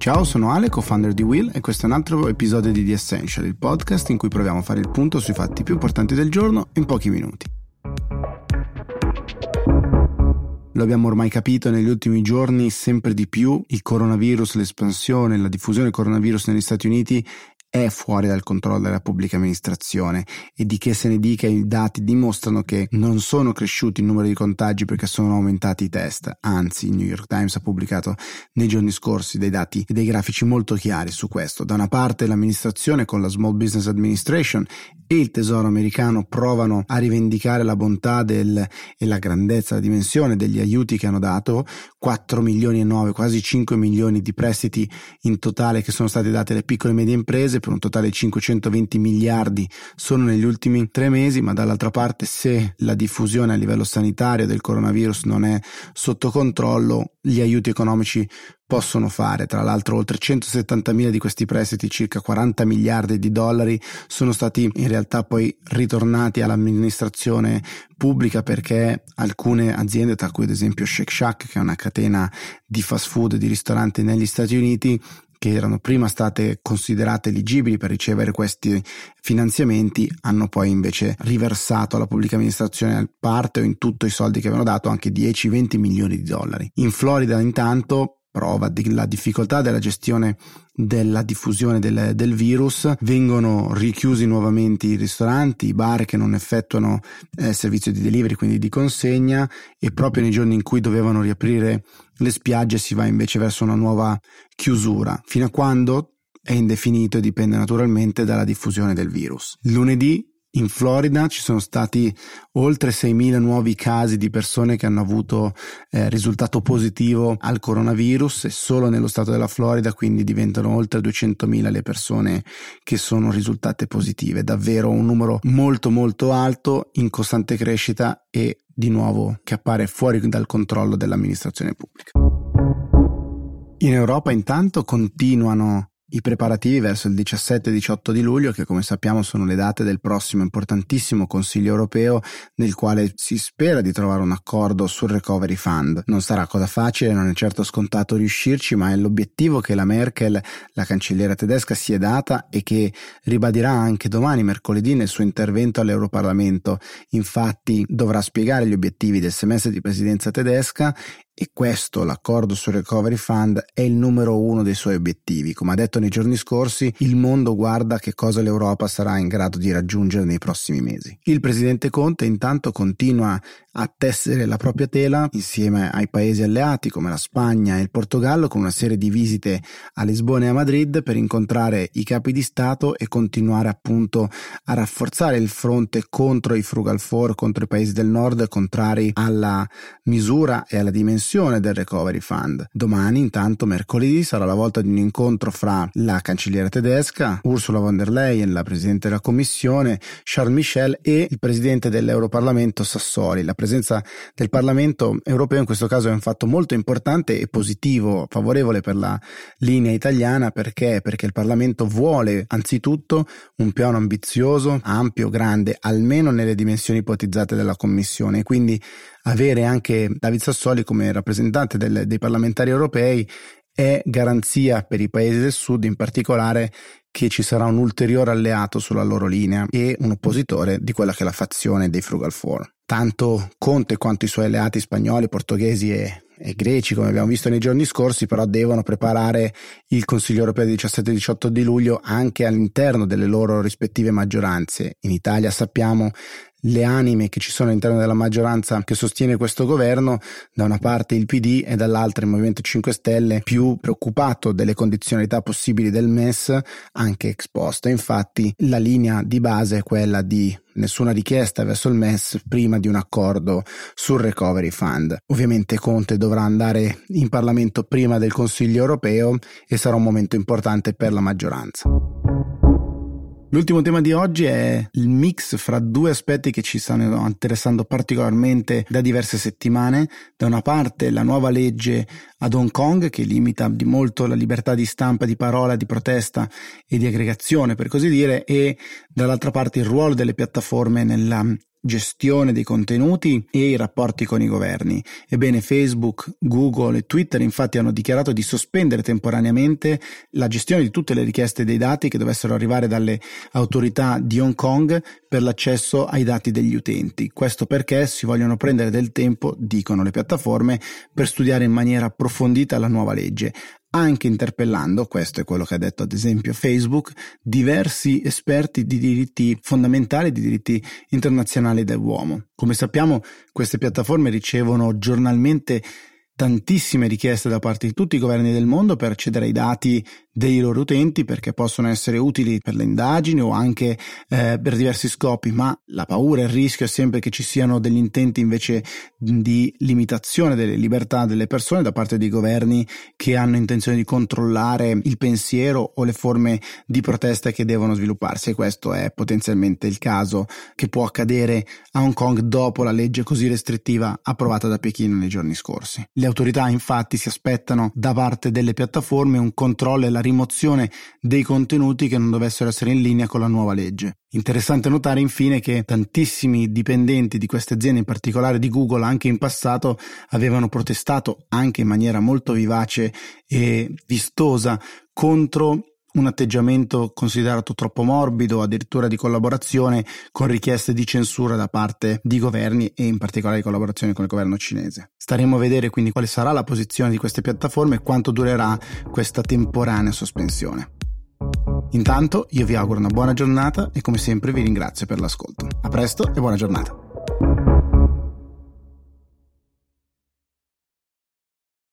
Ciao, sono Ale, co-founder di Will e questo è un altro episodio di The Essential, il podcast in cui proviamo a fare il punto sui fatti più importanti del giorno in pochi minuti. Lo abbiamo ormai capito negli ultimi giorni sempre di più, il coronavirus, l'espansione, la diffusione del coronavirus negli Stati Uniti è fuori dal controllo della pubblica amministrazione e di che se ne dica i dati dimostrano che non sono cresciuti il numero di contagi perché sono aumentati i test, anzi il New York Times ha pubblicato nei giorni scorsi dei dati e dei grafici molto chiari su questo. Da una parte l'amministrazione con la Small Business Administration e il tesoro americano provano a rivendicare la bontà del, e la grandezza, la dimensione degli aiuti che hanno dato, 4 milioni e 9, quasi 5 milioni di prestiti in totale che sono stati dati alle piccole e medie imprese per un totale di 520 miliardi solo negli ultimi tre mesi, ma dall'altra parte se la diffusione a livello sanitario del coronavirus non è sotto controllo, gli aiuti economici possono fare. Tra l'altro oltre 170 mila di questi prestiti, circa 40 miliardi di dollari, sono stati in realtà poi ritornati all'amministrazione pubblica perché alcune aziende, tra cui ad esempio Shake Shack, che è una catena di fast food e di ristoranti negli Stati Uniti, che erano prima state considerate eligibili per ricevere questi finanziamenti hanno poi invece riversato alla pubblica amministrazione parte o in tutto i soldi che avevano dato anche 10-20 milioni di dollari. In Florida intanto prova della difficoltà della gestione della diffusione del, del, virus, vengono richiusi nuovamente i ristoranti, i bar che non effettuano eh, servizio di delivery, quindi di consegna, e proprio nei giorni in cui dovevano riaprire le spiagge si va invece verso una nuova chiusura, fino a quando è indefinito e dipende naturalmente dalla diffusione del virus. Lunedì in Florida ci sono stati oltre 6.000 nuovi casi di persone che hanno avuto eh, risultato positivo al coronavirus e solo nello stato della Florida quindi diventano oltre 200.000 le persone che sono risultate positive. Davvero un numero molto molto alto in costante crescita e di nuovo che appare fuori dal controllo dell'amministrazione pubblica. In Europa intanto continuano i preparativi verso il 17-18 di luglio, che come sappiamo sono le date del prossimo importantissimo Consiglio europeo, nel quale si spera di trovare un accordo sul Recovery Fund. Non sarà cosa facile, non è certo scontato riuscirci, ma è l'obiettivo che la Merkel, la cancelliera tedesca, si è data e che ribadirà anche domani, mercoledì, nel suo intervento all'Europarlamento. Infatti dovrà spiegare gli obiettivi del semestre di presidenza tedesca e questo, l'accordo sul Recovery Fund, è il numero uno dei suoi obiettivi. Come ha detto nei giorni scorsi, il mondo guarda che cosa l'Europa sarà in grado di raggiungere nei prossimi mesi. Il presidente Conte intanto continua a tessere la propria tela insieme ai paesi alleati come la Spagna e il Portogallo con una serie di visite a Lisbona e a Madrid per incontrare i capi di Stato e continuare appunto a rafforzare il fronte contro i frugal four, contro i paesi del nord contrari alla misura e alla dimensione del recovery fund. Domani intanto mercoledì sarà la volta di un incontro fra la cancelliera tedesca Ursula von der Leyen, la presidente della commissione Charles Michel e il presidente dell'Europarlamento Sassoli, la presenza del Parlamento europeo in questo caso è un fatto molto importante e positivo, favorevole per la linea italiana perché? Perché il Parlamento vuole anzitutto un piano ambizioso, ampio, grande, almeno nelle dimensioni ipotizzate dalla Commissione quindi avere anche David Sassoli come rappresentante del, dei parlamentari europei è garanzia per i paesi del sud, in particolare che ci sarà un ulteriore alleato sulla loro linea e un oppositore di quella che è la fazione dei Frugal Four. Tanto Conte quanto i suoi alleati spagnoli, portoghesi e, e greci, come abbiamo visto nei giorni scorsi, però devono preparare il Consiglio europeo del 17-18 di luglio anche all'interno delle loro rispettive maggioranze. In Italia sappiamo le anime che ci sono all'interno della maggioranza che sostiene questo governo, da una parte il PD e dall'altra il Movimento 5 Stelle, più preoccupato delle condizionalità possibili del MES anche ex post. Infatti la linea di base è quella di nessuna richiesta verso il MES prima di un accordo sul Recovery Fund. Ovviamente Conte dovrà andare in Parlamento prima del Consiglio europeo e sarà un momento importante per la maggioranza. L'ultimo tema di oggi è il mix fra due aspetti che ci stanno interessando particolarmente da diverse settimane. Da una parte la nuova legge ad Hong Kong che limita di molto la libertà di stampa, di parola, di protesta e di aggregazione per così dire e dall'altra parte il ruolo delle piattaforme nella gestione dei contenuti e i rapporti con i governi. Ebbene, Facebook, Google e Twitter infatti hanno dichiarato di sospendere temporaneamente la gestione di tutte le richieste dei dati che dovessero arrivare dalle autorità di Hong Kong per l'accesso ai dati degli utenti. Questo perché si vogliono prendere del tempo, dicono le piattaforme, per studiare in maniera approfondita la nuova legge, anche interpellando, questo è quello che ha detto ad esempio Facebook, diversi esperti di diritti fondamentali, di diritti internazionali dell'uomo. Come sappiamo, queste piattaforme ricevono giornalmente tantissime richieste da parte di tutti i governi del mondo per accedere ai dati dei loro utenti perché possono essere utili per le indagini o anche eh, per diversi scopi, ma la paura e il rischio è sempre che ci siano degli intenti invece di limitazione delle libertà delle persone da parte dei governi che hanno intenzione di controllare il pensiero o le forme di protesta che devono svilupparsi e questo è potenzialmente il caso che può accadere a Hong Kong dopo la legge così restrittiva approvata da Pechino nei giorni scorsi. Le autorità infatti si aspettano da parte delle piattaforme un controllo e la rimozione dei contenuti che non dovessero essere in linea con la nuova legge. Interessante notare infine che tantissimi dipendenti di queste aziende, in particolare di Google, anche in passato avevano protestato anche in maniera molto vivace e vistosa contro un atteggiamento considerato troppo morbido, addirittura di collaborazione con richieste di censura da parte di governi e in particolare di collaborazione con il governo cinese. Staremo a vedere quindi quale sarà la posizione di queste piattaforme e quanto durerà questa temporanea sospensione. Intanto io vi auguro una buona giornata e come sempre vi ringrazio per l'ascolto. A presto e buona giornata.